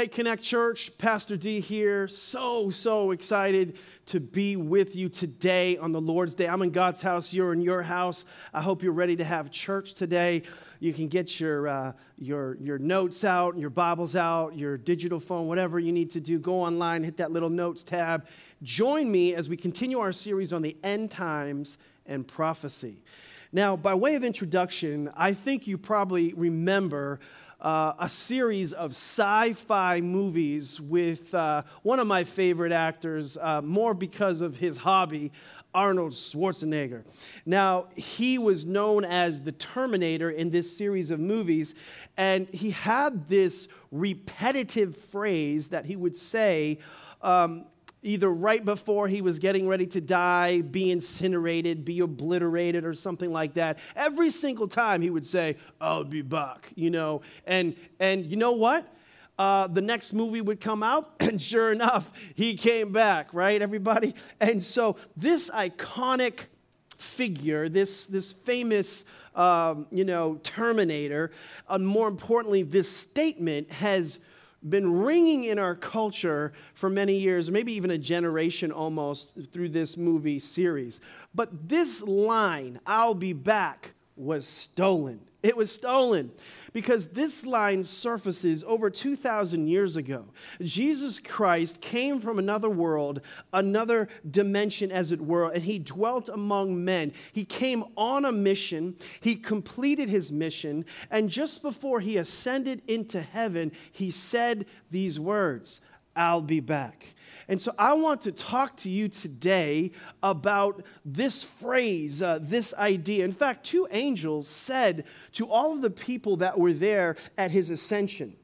Hey, Connect Church, Pastor D here. So, so excited to be with you today on the Lord's Day. I'm in God's house, you're in your house. I hope you're ready to have church today. You can get your, uh, your, your notes out, your Bibles out, your digital phone, whatever you need to do. Go online, hit that little notes tab. Join me as we continue our series on the end times and prophecy. Now, by way of introduction, I think you probably remember uh, a series of sci fi movies with uh, one of my favorite actors, uh, more because of his hobby, Arnold Schwarzenegger. Now, he was known as the Terminator in this series of movies, and he had this repetitive phrase that he would say. Um, either right before he was getting ready to die, be incinerated, be obliterated, or something like that. Every single time he would say, I'll be back, you know. And, and you know what? Uh, the next movie would come out, and sure enough, he came back, right, everybody? And so this iconic figure, this, this famous um, you know, Terminator, and more importantly, this statement has been ringing in our culture for many years, maybe even a generation almost through this movie series. But this line, I'll be back, was stolen. It was stolen because this line surfaces over 2,000 years ago. Jesus Christ came from another world, another dimension, as it were, and he dwelt among men. He came on a mission, he completed his mission, and just before he ascended into heaven, he said these words I'll be back. And so I want to talk to you today about this phrase, uh, this idea. In fact, two angels said to all of the people that were there at his ascension,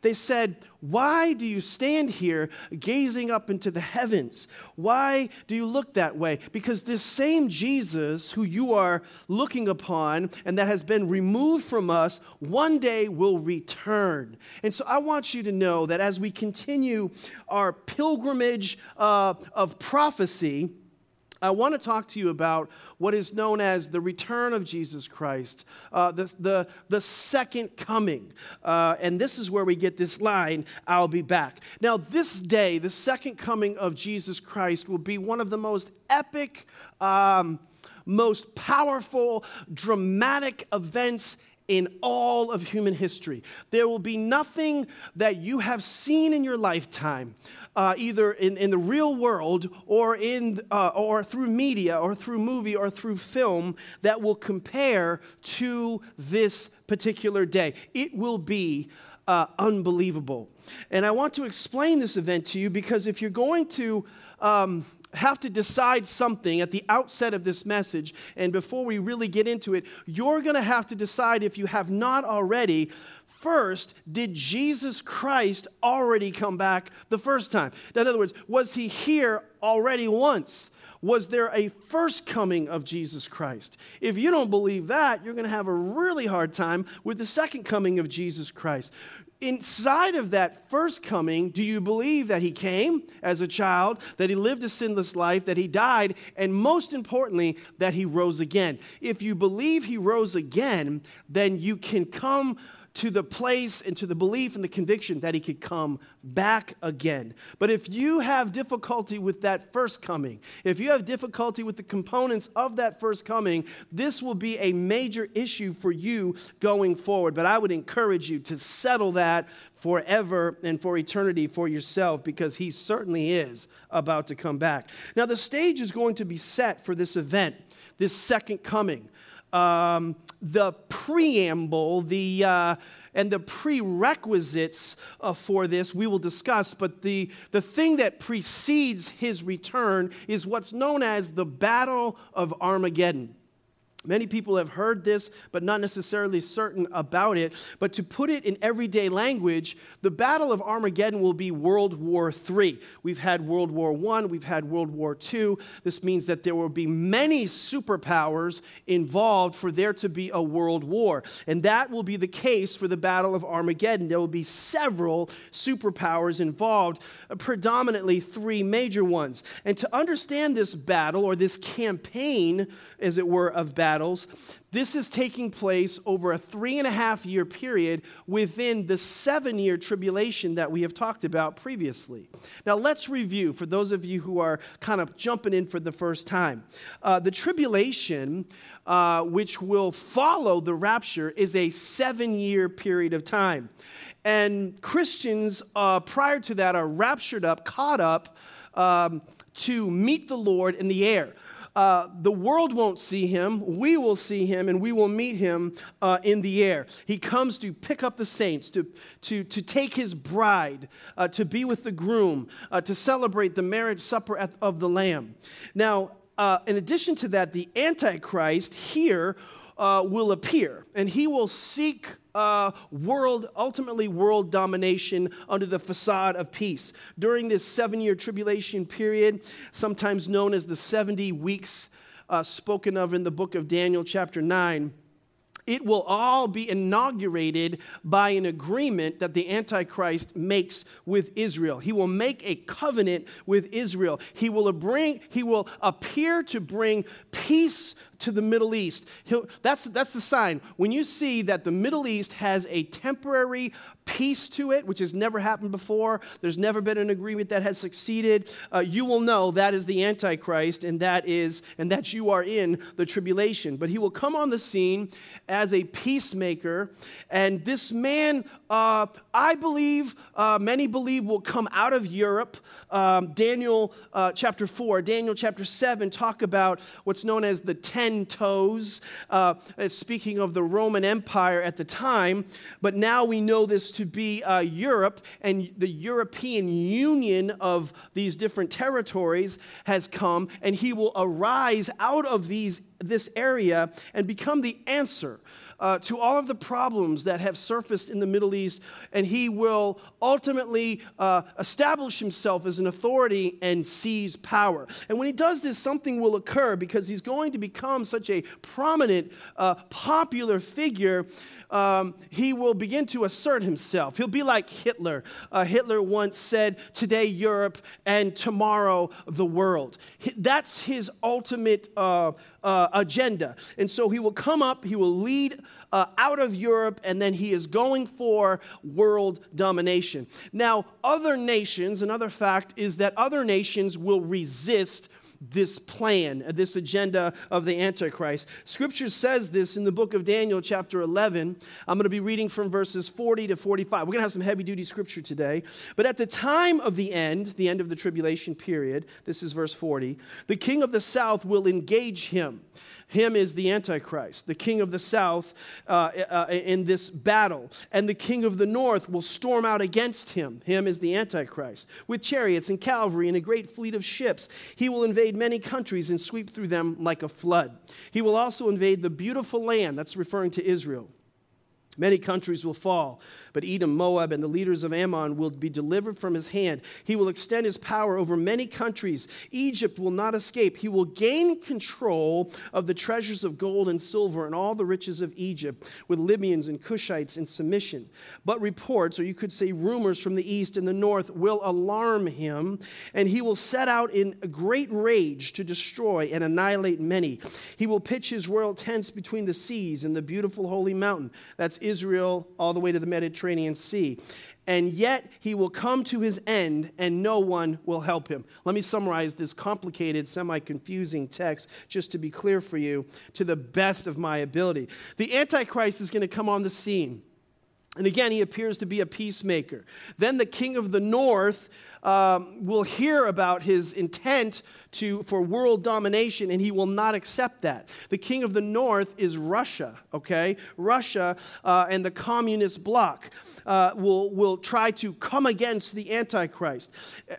they said, Why do you stand here gazing up into the heavens? Why do you look that way? Because this same Jesus who you are looking upon and that has been removed from us one day will return. And so I want you to know that as we continue our pilgrimage uh, of prophecy, I want to talk to you about what is known as the return of Jesus Christ, uh, the, the, the second coming. Uh, and this is where we get this line, I'll be back. Now, this day, the second coming of Jesus Christ, will be one of the most epic, um, most powerful, dramatic events in all of human history. There will be nothing that you have seen in your lifetime, uh, either in, in the real world or, in, uh, or through media or through movie or through film, that will compare to this particular day. It will be uh, unbelievable. And I want to explain this event to you because if you're going to um, have to decide something at the outset of this message, and before we really get into it, you're going to have to decide if you have not already. First, did Jesus Christ already come back the first time? In other words, was he here already once? Was there a first coming of Jesus Christ? If you don't believe that, you're going to have a really hard time with the second coming of Jesus Christ inside of that first coming, do you believe that he came as a child, that he lived a sinless life, that he died, and most importantly, that he rose again? If you believe he rose again, then you can come to the place and to the belief and the conviction that he could come back again. But if you have difficulty with that first coming, if you have difficulty with the components of that first coming, this will be a major issue for you going forward. But I would encourage you to settle that forever and for eternity for yourself because he certainly is about to come back. Now, the stage is going to be set for this event, this second coming um, the preamble, the uh, and the prerequisites uh, for this we will discuss, but the, the thing that precedes his return is what's known as the Battle of Armageddon. Many people have heard this, but not necessarily certain about it. But to put it in everyday language, the Battle of Armageddon will be World War III. We've had World War I, we've had World War II. This means that there will be many superpowers involved for there to be a world war. And that will be the case for the Battle of Armageddon. There will be several superpowers involved, uh, predominantly three major ones. And to understand this battle or this campaign, as it were, of battle, battles. This is taking place over a three and a half year period within the seven year tribulation that we have talked about previously. Now, let's review for those of you who are kind of jumping in for the first time. Uh, the tribulation, uh, which will follow the rapture, is a seven year period of time. And Christians uh, prior to that are raptured up, caught up um, to meet the Lord in the air. Uh, the world won't see him. We will see him and we will meet him uh, in the air. He comes to pick up the saints, to, to, to take his bride, uh, to be with the groom, uh, to celebrate the marriage supper at, of the Lamb. Now, uh, in addition to that, the Antichrist here uh, will appear and he will seek uh, world, ultimately world domination under the facade of peace. During this seven year tribulation period, sometimes known as the 70 weeks uh, spoken of in the book of Daniel, chapter 9, it will all be inaugurated by an agreement that the Antichrist makes with Israel. He will make a covenant with Israel. He will bring, he will appear to bring peace to the Middle East. He'll, that's, that's the sign. When you see that the Middle East has a temporary peace to it, which has never happened before, there's never been an agreement that has succeeded, uh, you will know that is the Antichrist and that is, and that you are in the tribulation. But he will come on the scene as a peacemaker, and this man, uh, I believe, uh, many believe, will come out of Europe. Um, Daniel uh, chapter 4, Daniel chapter 7 talk about what's known as the ten toes, uh, speaking of the Roman Empire at the time. But now we know this to be uh, Europe, and the European Union of these different territories has come, and he will arise out of these, this area and become the answer uh, to all of the problems that have surfaced in the Middle East, and he will ultimately uh, establish himself as an authority and seize power. And when he does this, something will occur because he's going to become such a prominent, uh, popular figure. Um, he will begin to assert himself. He'll be like Hitler. Uh, Hitler once said, Today, Europe, and tomorrow, the world. That's his ultimate uh, agenda. And so he will come up, he will lead uh, out of Europe, and then he is going for world domination. Now, other nations, another fact is that other nations will resist this plan, this agenda of the Antichrist. Scripture says this in the book of Daniel, chapter 11. I'm going to be reading from verses 40 to 45. We're going to have some heavy duty scripture today. But at the time of the end, the end of the tribulation period, this is verse 40, the king of the south will engage him him is the Antichrist, the king of the south uh, uh, in this battle. And the king of the north will storm out against him. Him is the Antichrist, with chariots and cavalry and a great fleet of ships. He will invade many countries and sweep through them like a flood. He will also invade the beautiful land, that's referring to Israel. Many countries will fall, but Edom, Moab, and the leaders of Ammon will be delivered from his hand. He will extend his power over many countries. Egypt will not escape. He will gain control of the treasures of gold and silver and all the riches of Egypt, with Libyans and Cushites in submission. But reports, or you could say rumors from the east and the north, will alarm him, and he will set out in great rage to destroy and annihilate many. He will pitch his royal tents between the seas and the beautiful holy mountain. That's Israel all the way to the Mediterranean Sea. And yet he will come to his end and no one will help him. Let me summarize this complicated, semi confusing text just to be clear for you to the best of my ability. The Antichrist is going to come on the scene. And again, he appears to be a peacemaker. Then the king of the north um, will hear about his intent to, for world domination, and he will not accept that. The king of the north is Russia, okay? Russia uh, and the communist bloc uh, will, will try to come against the Antichrist.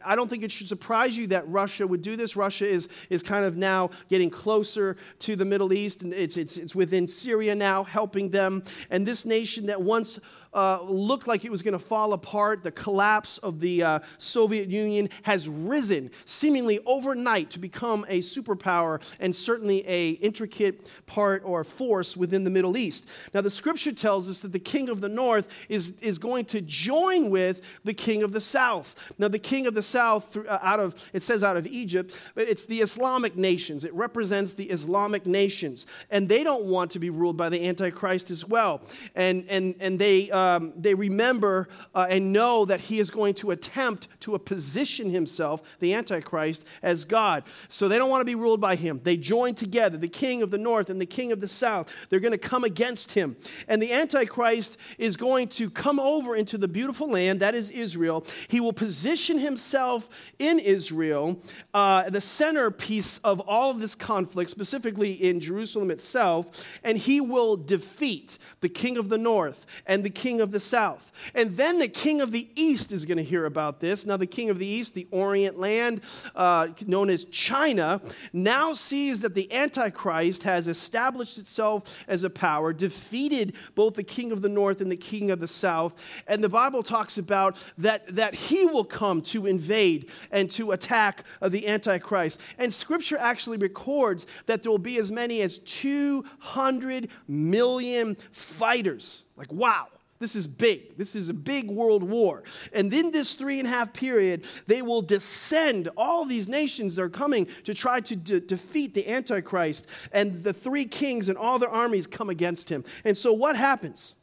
I don't think it should surprise you that Russia would do this. Russia is, is kind of now getting closer to the Middle East, and it's, it's, it's within Syria now, helping them. And this nation that once uh, looked like it was going to fall apart, the collapse of the uh, Soviet Union has risen seemingly overnight to become a superpower and certainly a intricate part or force within the Middle East. Now, the scripture tells us that the king of the north is, is going to join with the king of the south. Now, the king of the south, uh, out of, it says out of Egypt, but it's the Islamic nations. It represents the Islamic nations. And they don't want to be ruled by the Antichrist as well. And, and, and they, um, they remember uh, and know that he is going to attempt to position himself, the Antichrist, as God. So they don't want to be ruled by him. They join together, the king of the north and the king of the south. They're going to come against him. And the Antichrist is going to come over into the beautiful land, that is Israel. He will position himself in Israel, uh, the centerpiece of all of this conflict, specifically in Jerusalem itself, and he will defeat the king of the north and the king of the south. And then the king of the east is going to hear about this. Now, the king of the east, the Orient land, uh, known as China, now sees that the Antichrist has established itself as a power, defeated both the king of the north and the king of the south. And the Bible talks about that, that he will come to invade and to attack uh, the Antichrist. And scripture actually records that there will be as many as 200 million fighters. Like, wow. This is big. This is a big world war. And in this three and a half period, they will descend. All these nations are coming to try to de- defeat the Antichrist. And the three kings and all their armies come against him. And so what happens?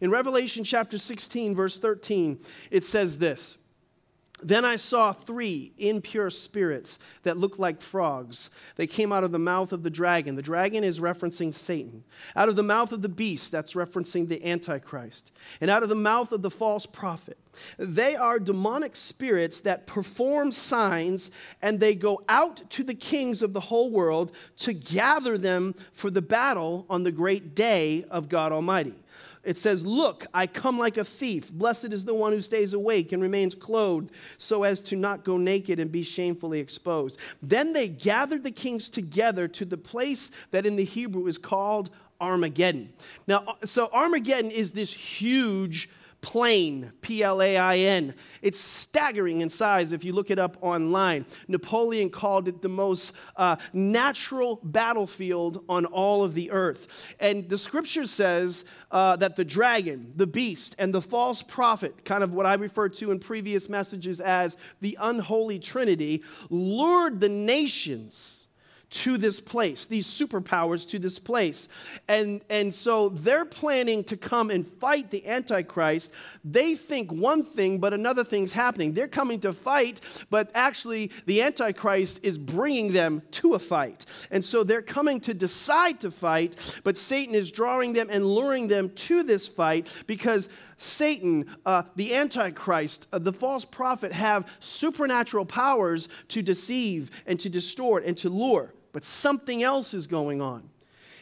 In Revelation chapter 16, verse 13, it says this then I saw three impure spirits that looked like frogs. They came out of the mouth of the dragon. The dragon is referencing Satan. Out of the mouth of the beast, that's referencing the Antichrist. And out of the mouth of the false prophet. They are demonic spirits that perform signs and they go out to the kings of the whole world to gather them for the battle on the great day of God Almighty. It says, Look, I come like a thief. Blessed is the one who stays awake and remains clothed, so as to not go naked and be shamefully exposed. Then they gathered the kings together to the place that in the Hebrew is called Armageddon. Now, uh, so Armageddon is this huge plain, P L A I N. It's staggering in size if you look it up online. Napoleon called it the most uh, natural battlefield on all of the earth. And the scripture says uh, that the dragon, the beast, and the false prophet, kind of what I referred to in previous messages as the unholy trinity, lured the nations to this place, these superpowers to this place. And, and so they're planning to come and fight the Antichrist. They think one thing, but another thing's happening. They're coming to fight, but actually the Antichrist is bringing them to a fight. And so they're coming to decide to fight, but Satan is drawing them and luring them to this fight because Satan, uh, the Antichrist, uh, the false prophet have supernatural powers to deceive and to distort and to lure but something else is going on.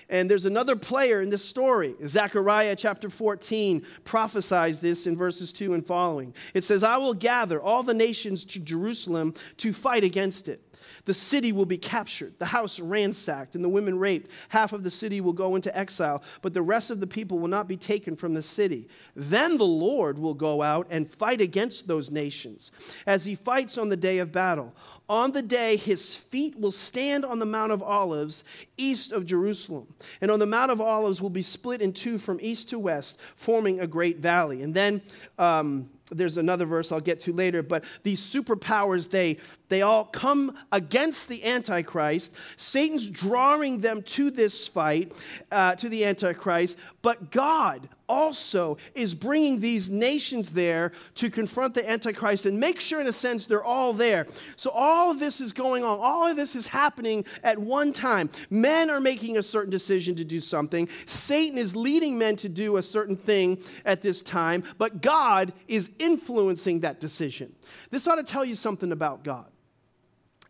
And there's another player in this story. Zechariah chapter 14 prophesies this in verses 2 and following. It says, I will gather all the nations to Jerusalem to fight against it. The city will be captured, the house ransacked, and the women raped. Half of the city will go into exile, but the rest of the people will not be taken from the city. Then the Lord will go out and fight against those nations as he fights on the day of battle. On the day his feet will stand on the Mount of Olives east of Jerusalem. And on the Mount of Olives will be split in two from east to west, forming a great valley. And then um, there's another verse I'll get to later, but these superpowers, they, they all come against the Antichrist. Satan's drawing them to this fight, uh, to the Antichrist, but God also is bringing these nations there to confront the Antichrist and make sure, in a sense, they're all there. So, all of this is going on. All of this is happening at one time. Men are making a certain decision to do something, Satan is leading men to do a certain thing at this time, but God is influencing that decision. This ought to tell you something about God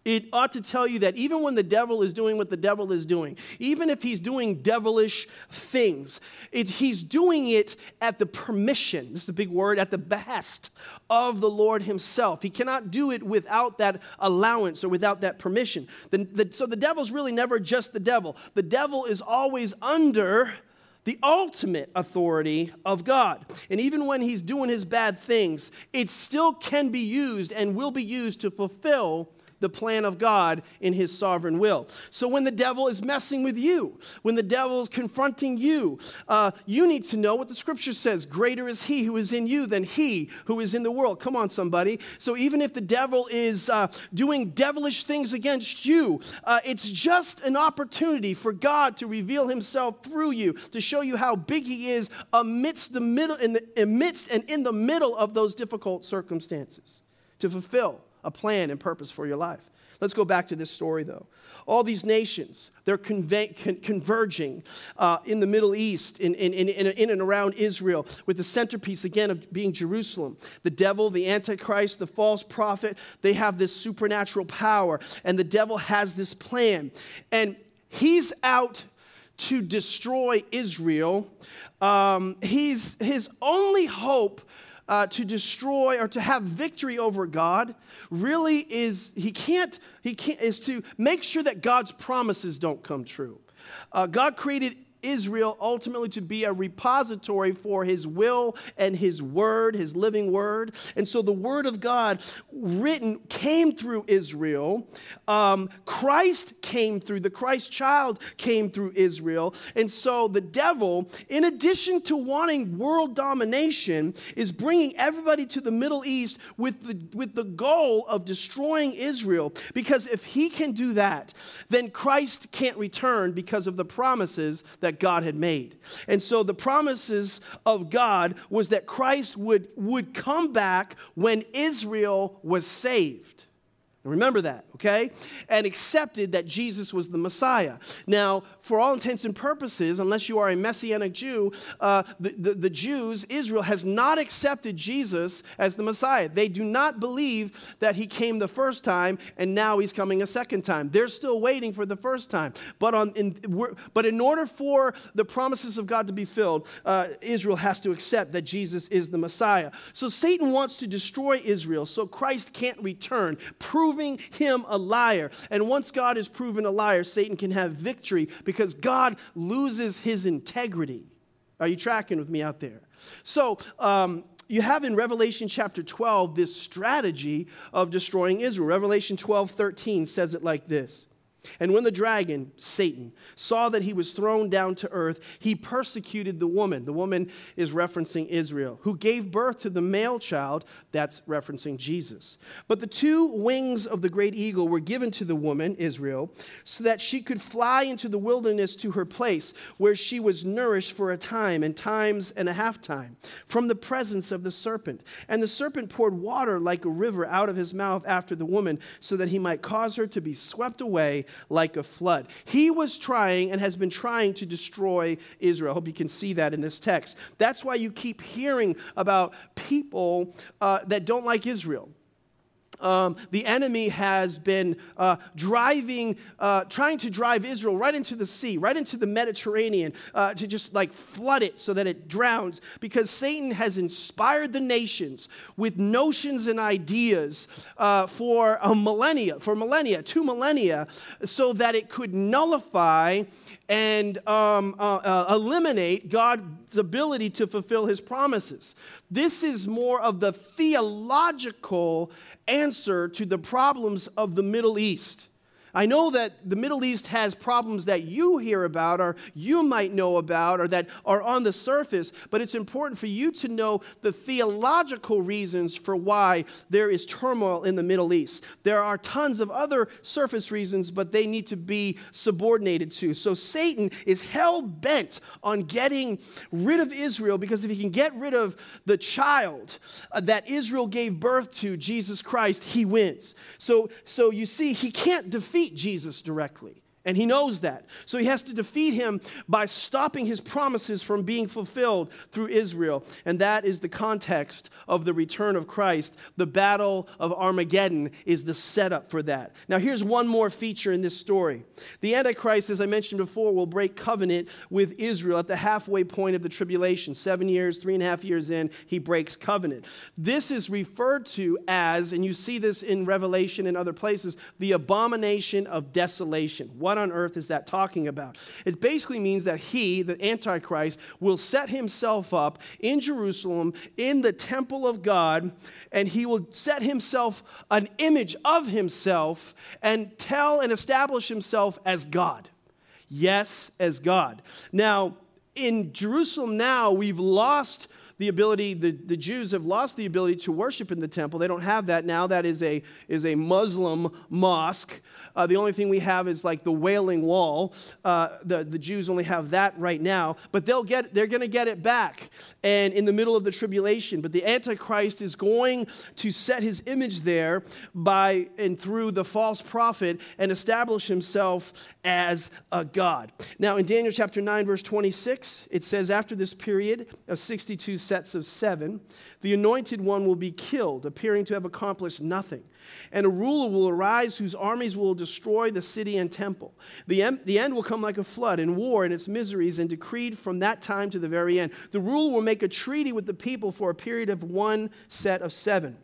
it ought to tell you that even when the devil is doing what the devil is doing, even if he's doing devilish things, it, he's doing it at the permission, this is a big word, at the behest of the Lord himself. He cannot do it without that allowance or without that permission. The, the, so the devil's really never just the devil, the devil is always under the ultimate authority of God. And even when he's doing his bad things, it still can be used and will be used to fulfill the plan of God in his sovereign will. So when the devil is messing with you, when the devil is confronting you, uh, you need to know what the scripture says greater is he who is in you than he who is in the world. Come on, somebody. So even if the devil is uh, doing devilish things against you, uh, it's just an opportunity for God to reveal himself through you, to show you how big he is amidst the middle, in the amidst and in the middle of those difficult circumstances, to fulfill a plan and purpose for your life. Let's go back to this story, though. All these nations, they're conve- con- converging uh, in the Middle East, in, in, in, in, and around Israel, with the centerpiece again of being Jerusalem. The devil, the Antichrist, the false prophet, they have this supernatural power, and the devil has this plan. And he's out to destroy Israel. Um, he's, his only hope uh, to destroy or to have victory over God really is he can't he can't is to make sure that God's promises don't come true. Uh, God created Israel ultimately to be a repository for his will and his word, his living word. And so the word of God written came through Israel. Um, Christ came through, the Christ child came through Israel. And so the devil, in addition to wanting world domination, is bringing everybody to the Middle East with the, with the goal of destroying Israel. Because if he can do that, then Christ can't return because of the promises that that God had made. And so the promises of God was that Christ would, would come back when Israel was saved. Remember that, okay? And accepted that Jesus was the Messiah. Now, for all intents and purposes, unless you are a Messianic Jew, uh, the, the, the, Jews, Israel, has not accepted Jesus as the Messiah. They do not believe that he came the first time and now he's coming a second time. They're still waiting for the first time. But, on, in, but in order for the promises of God to be filled, uh, Israel has to accept that Jesus is the Messiah. So Satan wants to destroy Israel so Christ can't return, prove proving him a liar. And once God is proven a liar, Satan can have victory because God loses his integrity. Are you tracking with me out there? So, um, you have in Revelation chapter 12 this strategy of destroying Israel. Revelation 12 13 says it like this and when the dragon, Satan, saw that he was thrown down to earth, he persecuted the woman. The woman is referencing Israel, who gave birth to the male child. That's referencing Jesus. But the two wings of the great eagle were given to the woman, Israel, so that she could fly into the wilderness to her place, where she was nourished for a time and times and a half time from the presence of the serpent. And the serpent poured water like a river out of his mouth after the woman, so that he might cause her to be swept away like a flood. He was trying and has been trying to destroy Israel. I hope you can see that in this text. That's why you keep hearing about people uh, that don't like Israel um, the enemy has been uh, driving, uh, trying to drive Israel right into the sea, right into the Mediterranean, uh, to just like flood it so that it drowns, because Satan has inspired the nations with notions and ideas uh, for a millennia, for millennia, two millennia, so that it could nullify and um, uh, uh, eliminate God's ability to fulfill his promises. This is more of the theological answer to the problems of the Middle East. I know that the Middle East has problems that you hear about or you might know about or that are on the surface, but it's important for you to know the theological reasons for why there is turmoil in the Middle East. There are tons of other surface reasons, but they need to be subordinated to. So Satan is hell bent on getting rid of Israel because if he can get rid of the child uh, that Israel gave birth to, Jesus Christ, he wins. So, so you see, he can't defeat defeat Jesus directly. And he knows that. So he has to defeat him by stopping his promises from being fulfilled through Israel. And that is the context of the return of Christ. The battle of Armageddon is the setup for that. Now, here's one more feature in this story the Antichrist, as I mentioned before, will break covenant with Israel at the halfway point of the tribulation. Seven years, three and a half years in, he breaks covenant. This is referred to as, and you see this in Revelation and other places, the abomination of desolation. What What on earth is that talking about? It basically means that he, the Antichrist, will set himself up in Jerusalem in the temple of God, and he will set himself an image of himself and tell and establish himself as God. Yes, as God. Now, in Jerusalem now, we've lost the ability, the, the Jews have lost the ability to worship in the temple. They don't have that now. That is a, is a Muslim mosque. Uh, the only thing we have is like the Wailing Wall. Uh, the, the Jews only have that right now, but they'll get, they're going to get it back and in the middle of the tribulation. But the Antichrist is going to set his image there by and through the false prophet and establish himself as a God. Now, in Daniel chapter 9, verse 26, it says, After this period of 62 sets of seven, the anointed one will be killed, appearing to have accomplished nothing. And a ruler will arise whose armies will destroy the city and temple. The, em- the end will come like a flood, and war and its miseries, and decreed from that time to the very end. The ruler will make a treaty with the people for a period of one set of seven.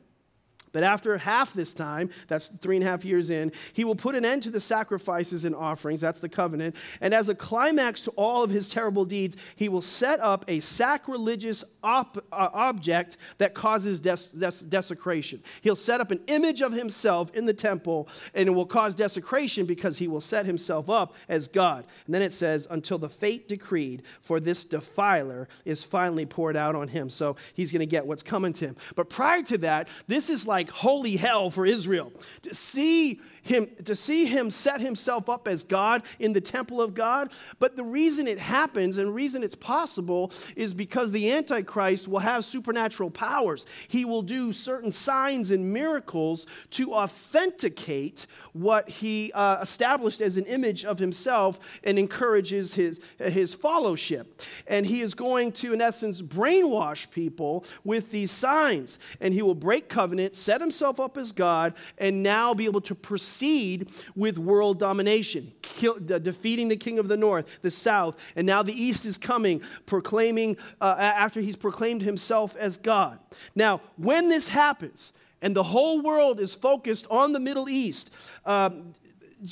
But after half this time, that's three and a half years in, he will put an end to the sacrifices and offerings, that's the covenant. And as a climax to all of his terrible deeds, he will set up a sacrilegious op- uh, object that causes des- des- desecration. He'll set up an image of himself in the temple, and it will cause desecration because he will set himself up as God. And then it says, until the fate decreed for this defiler is finally poured out on him. So he's going to get what's coming to him. But prior to that, this is like like holy hell for Israel. To see him to see him set himself up as God in the temple of God. But the reason it happens and reason it's possible is because the Antichrist will have supernatural powers. He will do certain signs and miracles to authenticate what he uh, established as an image of himself and encourages his, his fellowship. And he is going to, in essence, brainwash people with these signs. And he will break covenant, set himself up as God, and now be able to proceed proceed with world domination, kill, defeating the king of the north, the south, and now the east is coming, proclaiming, uh, after he's proclaimed himself as God. Now, when this happens, and the whole world is focused on the Middle East, um,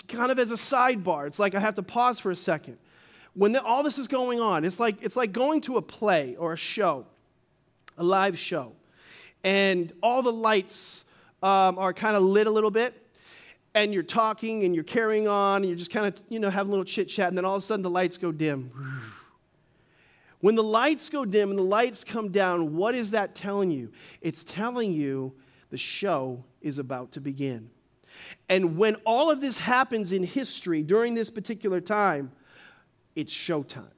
kind of as a sidebar, it's like I have to pause for a second. When the, all this is going on, it's like, it's like going to a play or a show, a live show, and all the lights um, are kind of lit a little bit and you're talking and you're carrying on and you're just kind of, you know, having a little chit chat, and then all of a sudden the lights go dim. When the lights go dim and the lights come down, what is that telling you? It's telling you the show is about to begin. And when all of this happens in history during this particular time, it's showtime.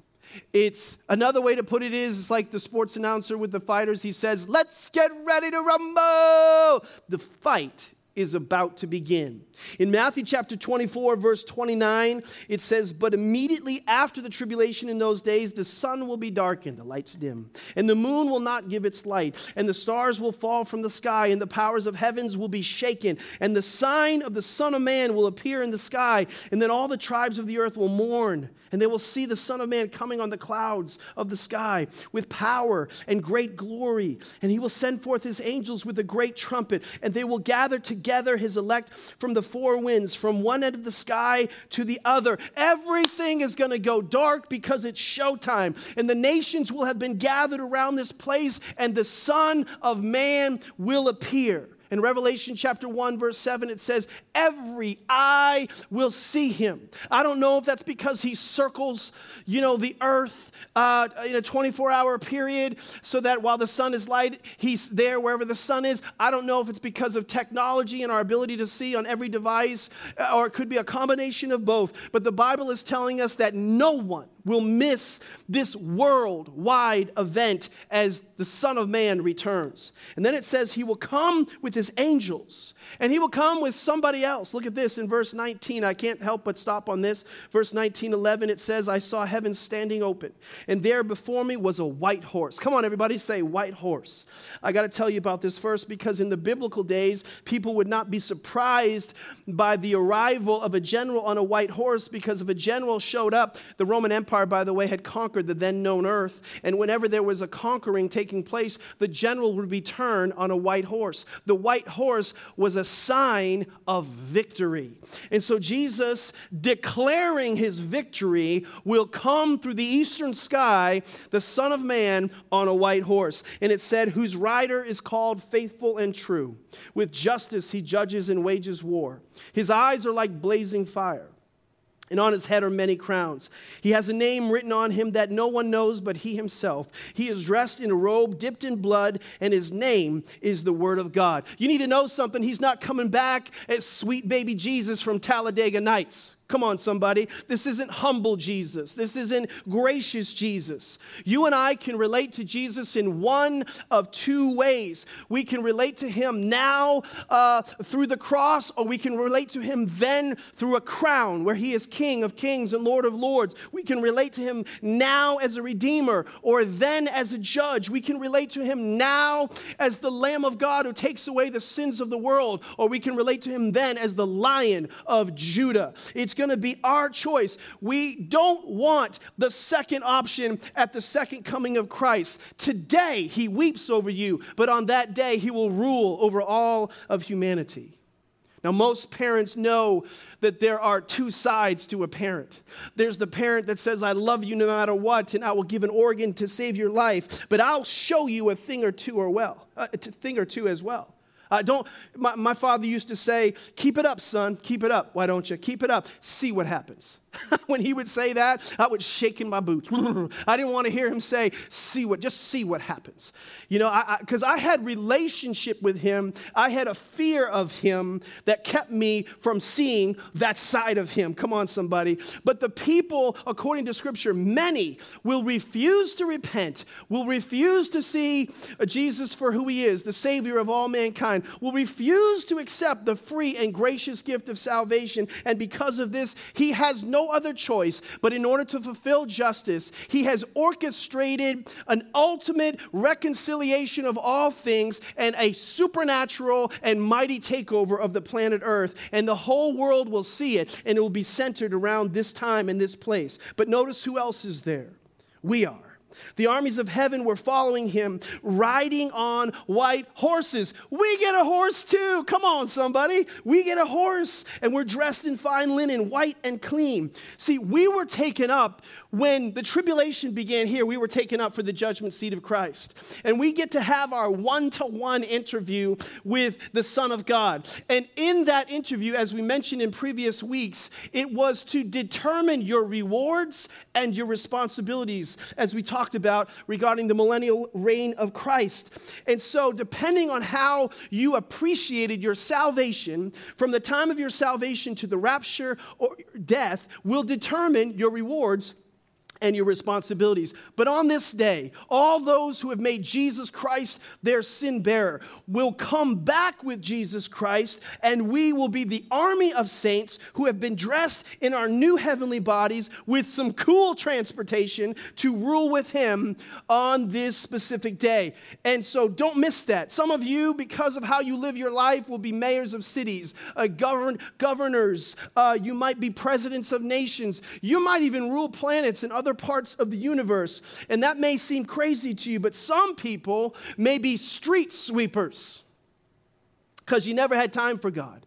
It's another way to put it is it's like the sports announcer with the fighters. He says, Let's get ready to rumble. The fight is about to begin. In Matthew chapter 24, verse 29, it says, But immediately after the tribulation in those days, the sun will be darkened, the lights dim, and the moon will not give its light, and the stars will fall from the sky, and the powers of heavens will be shaken, and the sign of the Son of Man will appear in the sky, and then all the tribes of the earth will mourn, and they will see the Son of Man coming on the clouds of the sky with power and great glory, and he will send forth his angels with a great trumpet, and they will gather together his elect from the four winds from one end of the sky to the other. Everything is going to go dark because it's showtime. And the nations will have been gathered around this place, and the Son of Man will appear. In Revelation chapter 1, verse 7, it says, Every eye will see him. I don't know if that's because he circles, you know, the earth uh, in a 24 hour period so that while the sun is light, he's there wherever the sun is. I don't know if it's because of technology and our ability to see on every device, uh, or it could be a combination of both. But the Bible is telling us that no one will miss this worldwide event as the Son of Man returns. And then it says he will come with his angels and he will come with somebody else. Look at this in verse 19. I can't help but stop on this. Verse 19, 11, it says, I saw heaven standing open, and there before me was a white horse. Come on, everybody, say white horse. I got to tell you about this first because in the biblical days, people would not be surprised by the arrival of a general on a white horse because if a general showed up, the Roman Empire Empire, by the way, had conquered the then known earth. And whenever there was a conquering taking place, the general would return on a white horse. The white horse was a sign of victory. And so Jesus, declaring his victory, will come through the eastern sky, the Son of Man on a white horse. And it said, whose rider is called faithful and true. With justice he judges and wages war. His eyes are like blazing fire and on his head are many crowns. He has a name written on him that no one knows but he himself. He is dressed in a robe dipped in blood, and his name is the Word of God. You need to know something. He's not coming back as sweet baby Jesus from Talladega Nights. Come on, somebody. This isn't humble Jesus. This isn't gracious Jesus. You and I can relate to Jesus in one of two ways. We can relate to him now uh, through the cross, or we can relate to him then through a crown where he is King of kings and Lord of lords. We can relate to him now as a redeemer, or then as a judge. We can relate to him now as the Lamb of God who takes away the sins of the world, or we can relate to him then as the Lion of Judah. It's going to be our choice. We don't want the second option at the second coming of Christ. Today, he weeps over you, but on that day, he will rule over all of humanity. Now, most parents know that there are two sides to a parent. There's the parent that says, I love you no matter what, and I will give an organ to save your life, but I'll show you a thing or two or well, uh, a thing or two as well. Uh, don't, my, my father used to say, keep it up, son, keep it up. Why don't you? Keep it up. See what happens. when he would say that, I would shake in my boots. I didn't want to hear him say, see what, just see what happens. You know, because I, I, I, had relationship with him. I had a fear of him that kept me from seeing that side of him. Come on, somebody. But the people, according to scripture, many will refuse to repent, will refuse to see Jesus for who he is, the savior of all mankind, will refuse to accept the free and gracious gift of salvation. And because of this, he has no no other choice, but in order to fulfill justice, he has orchestrated an ultimate reconciliation of all things and a supernatural and mighty takeover of the planet Earth. And the whole world will see it, and it will be centered around this time and this place. But notice who else is there? We are. The armies of heaven were following him, riding on white horses. We get a horse too. Come on, somebody. We get a horse, and we're dressed in fine linen, white and clean. See, we were taken up when the tribulation began here. We were taken up for the judgment seat of Christ. And we get to have our one to one interview with the Son of God. And in that interview, as we mentioned in previous weeks, it was to determine your rewards and your responsibilities, as we talked about regarding the millennial reign of Christ. And so, depending on how you appreciated your salvation, from the time of your salvation to the rapture or death, will determine your rewards and your responsibilities. But on this day, all those who have made Jesus Christ their sin bearer will come back with Jesus Christ, and we will be the army of saints who have been dressed in our new heavenly bodies with some cool transportation to rule with Him on this specific day. And so don't miss that. Some of you, because of how you live your life, will be mayors of cities, uh, govern- governors, uh, you might be presidents of nations, you might even rule planets and other other parts of the universe. And that may seem crazy to you, but some people may be street sweepers because you never had time for God.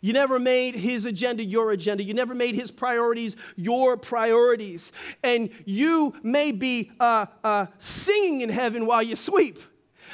You never made his agenda your agenda. You never made his priorities your priorities. And you may be uh, uh, singing in heaven while you sweep.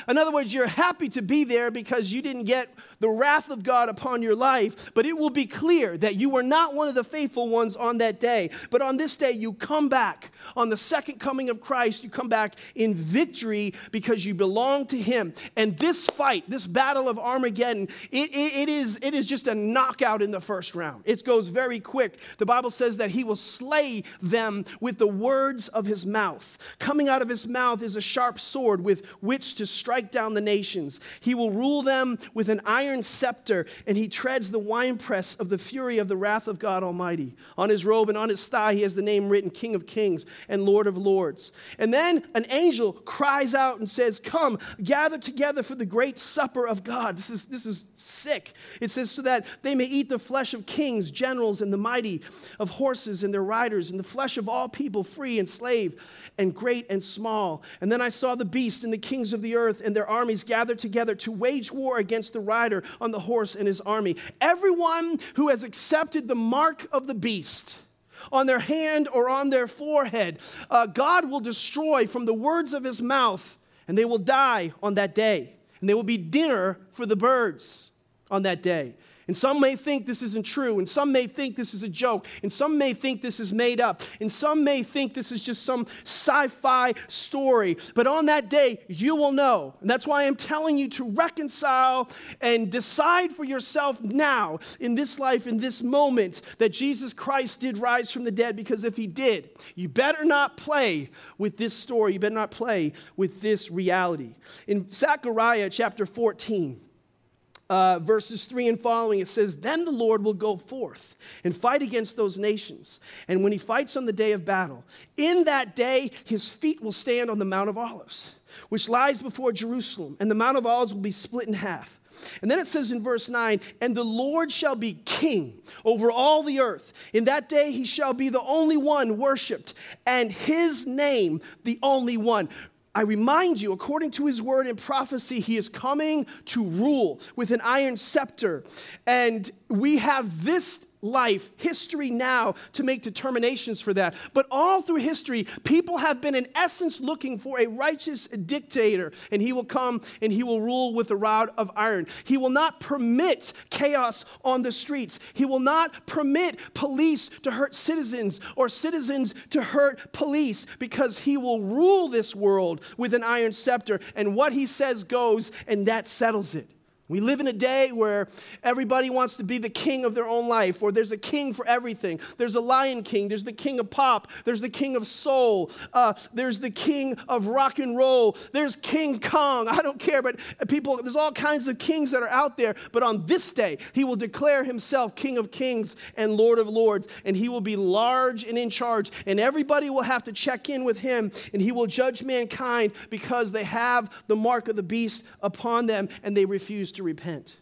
In other words, you're happy to be there because you didn't get the wrath of God upon your life, but it will be clear that you were not one of the faithful ones on that day. But on this day, you come back. On the second coming of Christ, you come back in victory because you belong to Him. And this fight, this battle of Armageddon, it, it, it, is, it is just a knockout in the first round. It goes very quick. The Bible says that He will slay them with the words of His mouth. Coming out of His mouth is a sharp sword with which to strike down the nations. He will rule them with an iron scepter, and he treads the winepress of the fury of the wrath of God Almighty. On his robe and on his thigh, he has the name written King of Kings and Lord of Lords. And then an angel cries out and says, Come, gather together for the great supper of God. This is, this is sick. It says, So that they may eat the flesh of kings, generals, and the mighty, of horses and their riders, and the flesh of all people, free and slave, and great and small. And then I saw the beast and the kings of the earth and their armies gathered together to wage war against the rider on the horse and his army. Everyone who has accepted the mark of the beast, on their hand or on their forehead. Uh, God will destroy from the words of his mouth, and they will die on that day. And they will be dinner for the birds on that day. And some may think this isn't true, and some may think this is a joke, and some may think this is made up, and some may think this is just some sci fi story. But on that day, you will know. And that's why I'm telling you to reconcile and decide for yourself now, in this life, in this moment, that Jesus Christ did rise from the dead, because if he did, you better not play with this story. You better not play with this reality. In Zechariah chapter 14, uh, verses 3 and following, it says, Then the Lord will go forth and fight against those nations. And when he fights on the day of battle, in that day his feet will stand on the Mount of Olives, which lies before Jerusalem, and the Mount of Olives will be split in half. And then it says in verse 9, and the Lord shall be king over all the earth. In that day he shall be the only one worshiped, and his name the only one. I remind you, according to his word and prophecy, he is coming to rule with an iron scepter. And we have this life, history now to make determinations for that. But all through history, people have been, in essence, looking for a righteous dictator, and he will come and he will rule with a rod of iron. He will not permit chaos on the streets, he will not permit police to hurt citizens or citizens to hurt police because he will rule this world with an iron scepter, and what he says goes, and that settles it. We live in a day where everybody wants to be the king of their own life, or there's a king for everything. There's a lion king, there's the king of pop, there's the king of soul, uh, there's the king of rock and roll, there's King Kong. I don't care, but people, there's all kinds of kings that are out there. But on this day, he will declare himself king of kings and lord of lords, and he will be large and in charge, and everybody will have to check in with him, and he will judge mankind because they have the mark of the beast upon them and they refuse to to repent.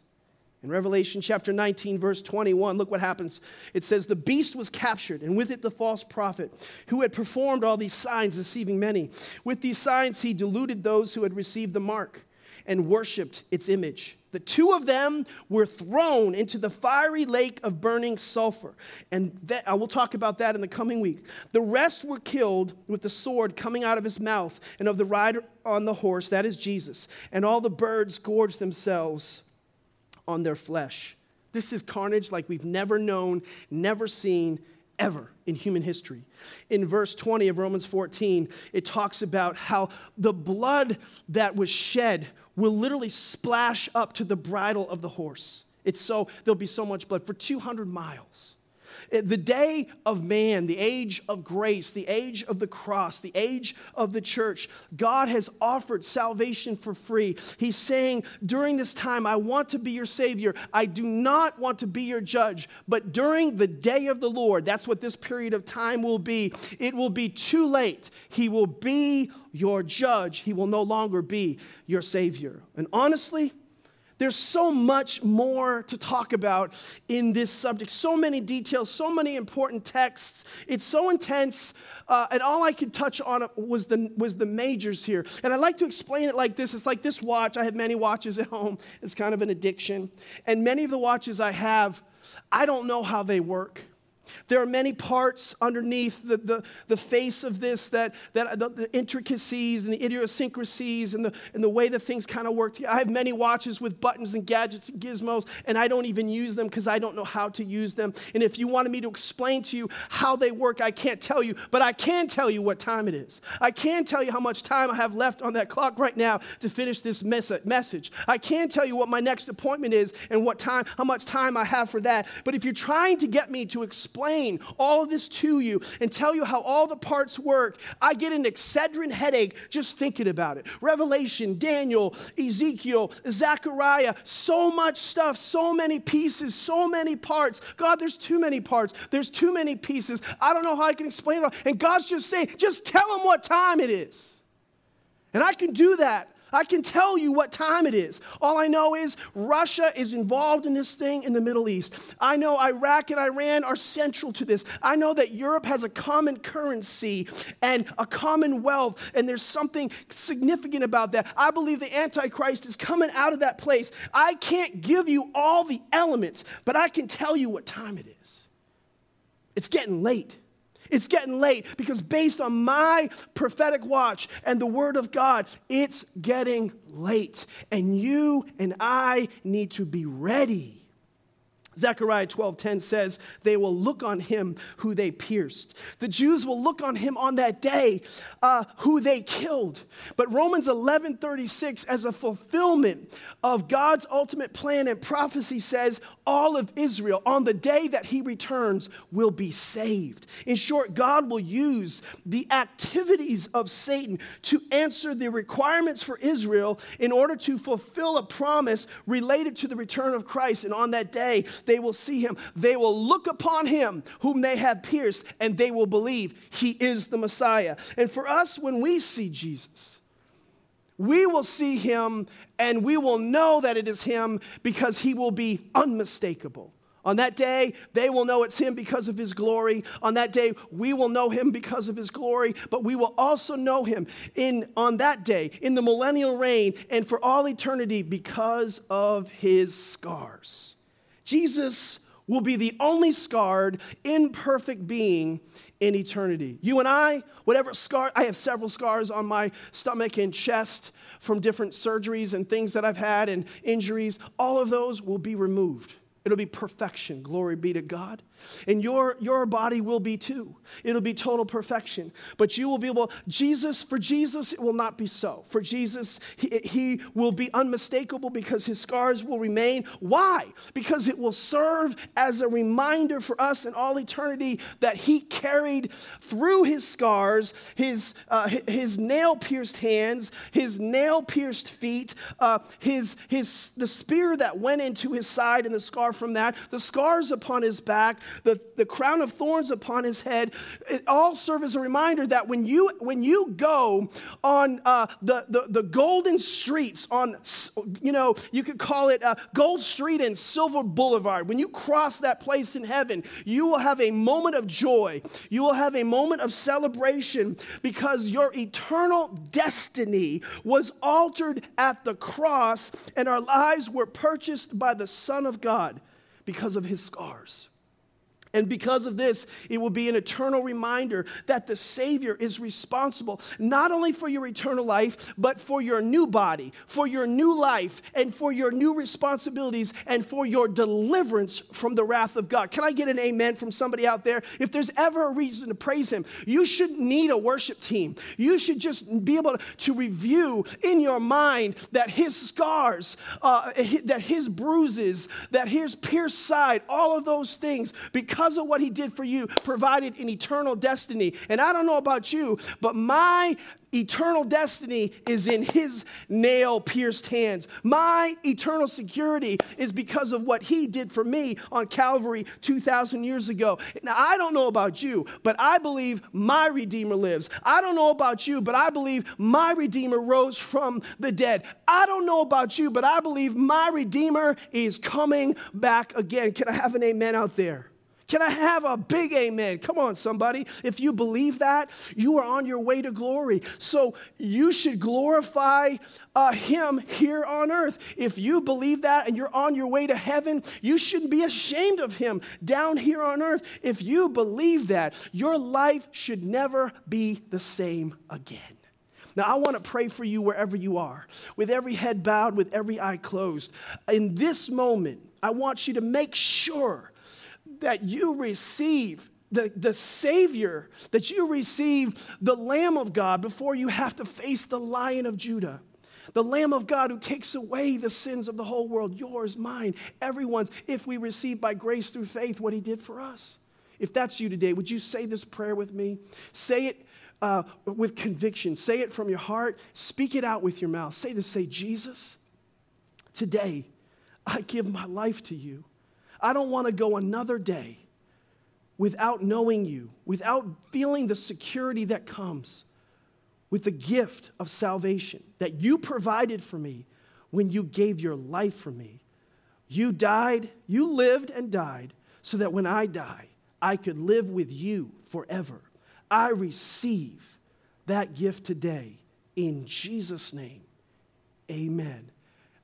In Revelation chapter 19, verse 21, look what happens. It says, The beast was captured, and with it the false prophet, who had performed all these signs, deceiving many. With these signs, he deluded those who had received the mark and worshiped its image. The two of them were thrown into the fiery lake of burning sulfur. And that, I will talk about that in the coming week. The rest were killed with the sword coming out of his mouth and of the rider on the horse, that is Jesus. And all the birds gorged themselves on their flesh. This is carnage like we've never known, never seen, ever in human history. In verse 20 of Romans 14, it talks about how the blood that was shed will literally splash up to the bridle of the horse. It's so, there'll be so much blood for 200 miles. The day of man, the age of grace, the age of the cross, the age of the church, God has offered salvation for free. He's saying, during this time, I want to be your Savior. I do not want to be your judge. But during the day of the Lord, that's what this period of time will be, it will be too late. He will be your judge, He will no longer be your Savior. And honestly, there's so much more to talk about in this subject, so many details, so many important texts. It's so intense, uh, and all I could touch on was the, was the majors here. And I like to explain it like this it's like this watch. I have many watches at home, it's kind of an addiction. And many of the watches I have, I don't know how they work. There are many parts underneath the, the, the face of this that, that the, the, intricacies and the idiosyncrasies and the, and the way that things kind of work together. I have many watches with buttons and gadgets and gizmos, and I don't even use them because I don't know how to use them. And if you wanted me to explain to you how they work, I can't tell you, but I can tell you what time it is. I can tell you how much time I have left on that clock right now to finish this mes- message. I can tell you what my next appointment is and what time, how much time I have for that. But if you're trying to get me to explain, explain all of this to you and tell you how all the parts work, I get an Excedrin headache just thinking about it. Revelation, Daniel, Ezekiel, Zechariah, so much stuff, so many pieces, so many parts. God, there's too many parts. There's too many pieces. I don't know how I can explain it all. And God's just saying, just tell them what time it is. And I can do that I can tell you what time it is. All I know is Russia is involved in this thing in the Middle East. I know Iraq and Iran are central to this. I know that Europe has a common currency and a common wealth, and there's something significant about that. I believe the Antichrist is coming out of that place. I can't give you all the elements, but I can tell you what time it is. It's getting late. It's getting late because, based on my prophetic watch and the word of God, it's getting late. And you and I need to be ready. Zechariah 12:10 says, "They will look on him who they pierced." The Jews will look on him on that day, uh, who they killed. But Romans 11:36, as a fulfillment of God's ultimate plan and prophecy, says, "All of Israel on the day that He returns will be saved." In short, God will use the activities of Satan to answer the requirements for Israel in order to fulfill a promise related to the return of Christ. And on that day, they will see him. They will look upon him whom they have pierced, and they will believe he is the Messiah. And for us, when we see Jesus, we will see him and we will know that it is him because he will be unmistakable. On that day, they will know it's him because of his glory. On that day, we will know him because of his glory, but we will also know him in on that day in the millennial reign and for all eternity because of his scars. Jesus will be the only scarred, imperfect being in eternity. You and I, whatever scar, I have several scars on my stomach and chest from different surgeries and things that I've had and injuries. All of those will be removed. It'll be perfection. Glory be to God. And your, your body will be too. It'll be total perfection. But you will be able, Jesus, for Jesus, it will not be so. For Jesus, he, he will be unmistakable because his scars will remain. Why? Because it will serve as a reminder for us in all eternity that he carried through his scars, his, uh, his nail pierced hands, his nail pierced feet, uh, his, his, the spear that went into his side and the scar from that, the scars upon his back, the, the crown of thorns upon his head, it all serve as a reminder that when you, when you go on uh, the, the, the golden streets on, you know, you could call it uh, Gold Street and Silver Boulevard, when you cross that place in heaven, you will have a moment of joy. You will have a moment of celebration because your eternal destiny was altered at the cross and our lives were purchased by the Son of God because of his scars. And because of this, it will be an eternal reminder that the Savior is responsible not only for your eternal life, but for your new body, for your new life, and for your new responsibilities, and for your deliverance from the wrath of God. Can I get an amen from somebody out there? If there's ever a reason to praise Him, you shouldn't need a worship team. You should just be able to review in your mind that His scars, uh, that His bruises, that His pierced side, all of those things, because because of what he did for you, provided an eternal destiny. And I don't know about you, but my eternal destiny is in his nail pierced hands. My eternal security is because of what he did for me on Calvary 2,000 years ago. Now, I don't know about you, but I believe my Redeemer lives. I don't know about you, but I believe my Redeemer rose from the dead. I don't know about you, but I believe my Redeemer is coming back again. Can I have an amen out there? Can I have a big amen? Come on, somebody. If you believe that, you are on your way to glory. So you should glorify uh, Him here on earth. If you believe that and you're on your way to heaven, you shouldn't be ashamed of Him down here on earth. If you believe that, your life should never be the same again. Now, I want to pray for you wherever you are, with every head bowed, with every eye closed. In this moment, I want you to make sure that you receive the, the Savior, that you receive the Lamb of God before you have to face the Lion of Judah. The Lamb of God who takes away the sins of the whole world, yours, mine, everyone's, if we receive by grace through faith what He did for us. If that's you today, would you say this prayer with me? Say it uh, with conviction. Say it from your heart. Speak it out with your mouth. Say this say, Jesus, today I give my life to you. I don't want to go another day without knowing you, without feeling the security that comes with the gift of salvation that you provided for me when you gave your life for me. You died, you lived and died so that when I die, I could live with you forever. I receive that gift today in Jesus' name. Amen.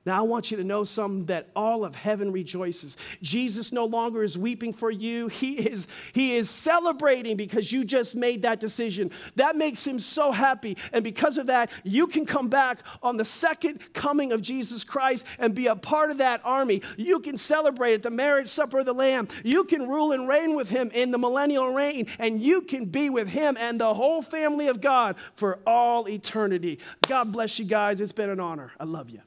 Now, I want you to know something that all of heaven rejoices. Jesus no longer is weeping for you. He is, he is celebrating because you just made that decision. That makes him so happy. And because of that, you can come back on the second coming of Jesus Christ and be a part of that army. You can celebrate at the marriage supper of the Lamb. You can rule and reign with him in the millennial reign. And you can be with him and the whole family of God for all eternity. God bless you guys. It's been an honor. I love you.